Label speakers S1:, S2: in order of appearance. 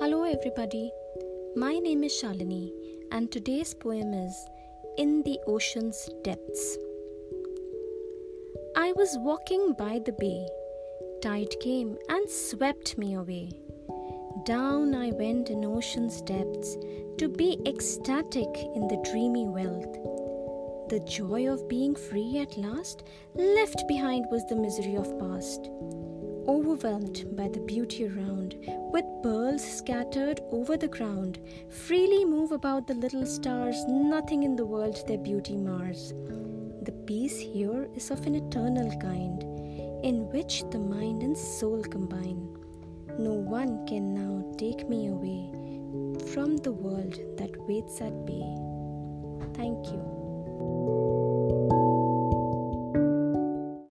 S1: everybody. My name is Shalini, and today's poem is In the Ocean's Depths. I was walking by the bay. Tide came and swept me away. Down I went in ocean's depths to be ecstatic in the dreamy wealth. The joy of being free at last, left behind was the misery of past overwhelmed by the beauty around, with pearls scattered over the ground, freely move about the little stars, nothing in the world their beauty mars. The peace here is of an eternal kind, in which the mind and soul combine. No one can now take me away from the world that waits at bay. Thank you.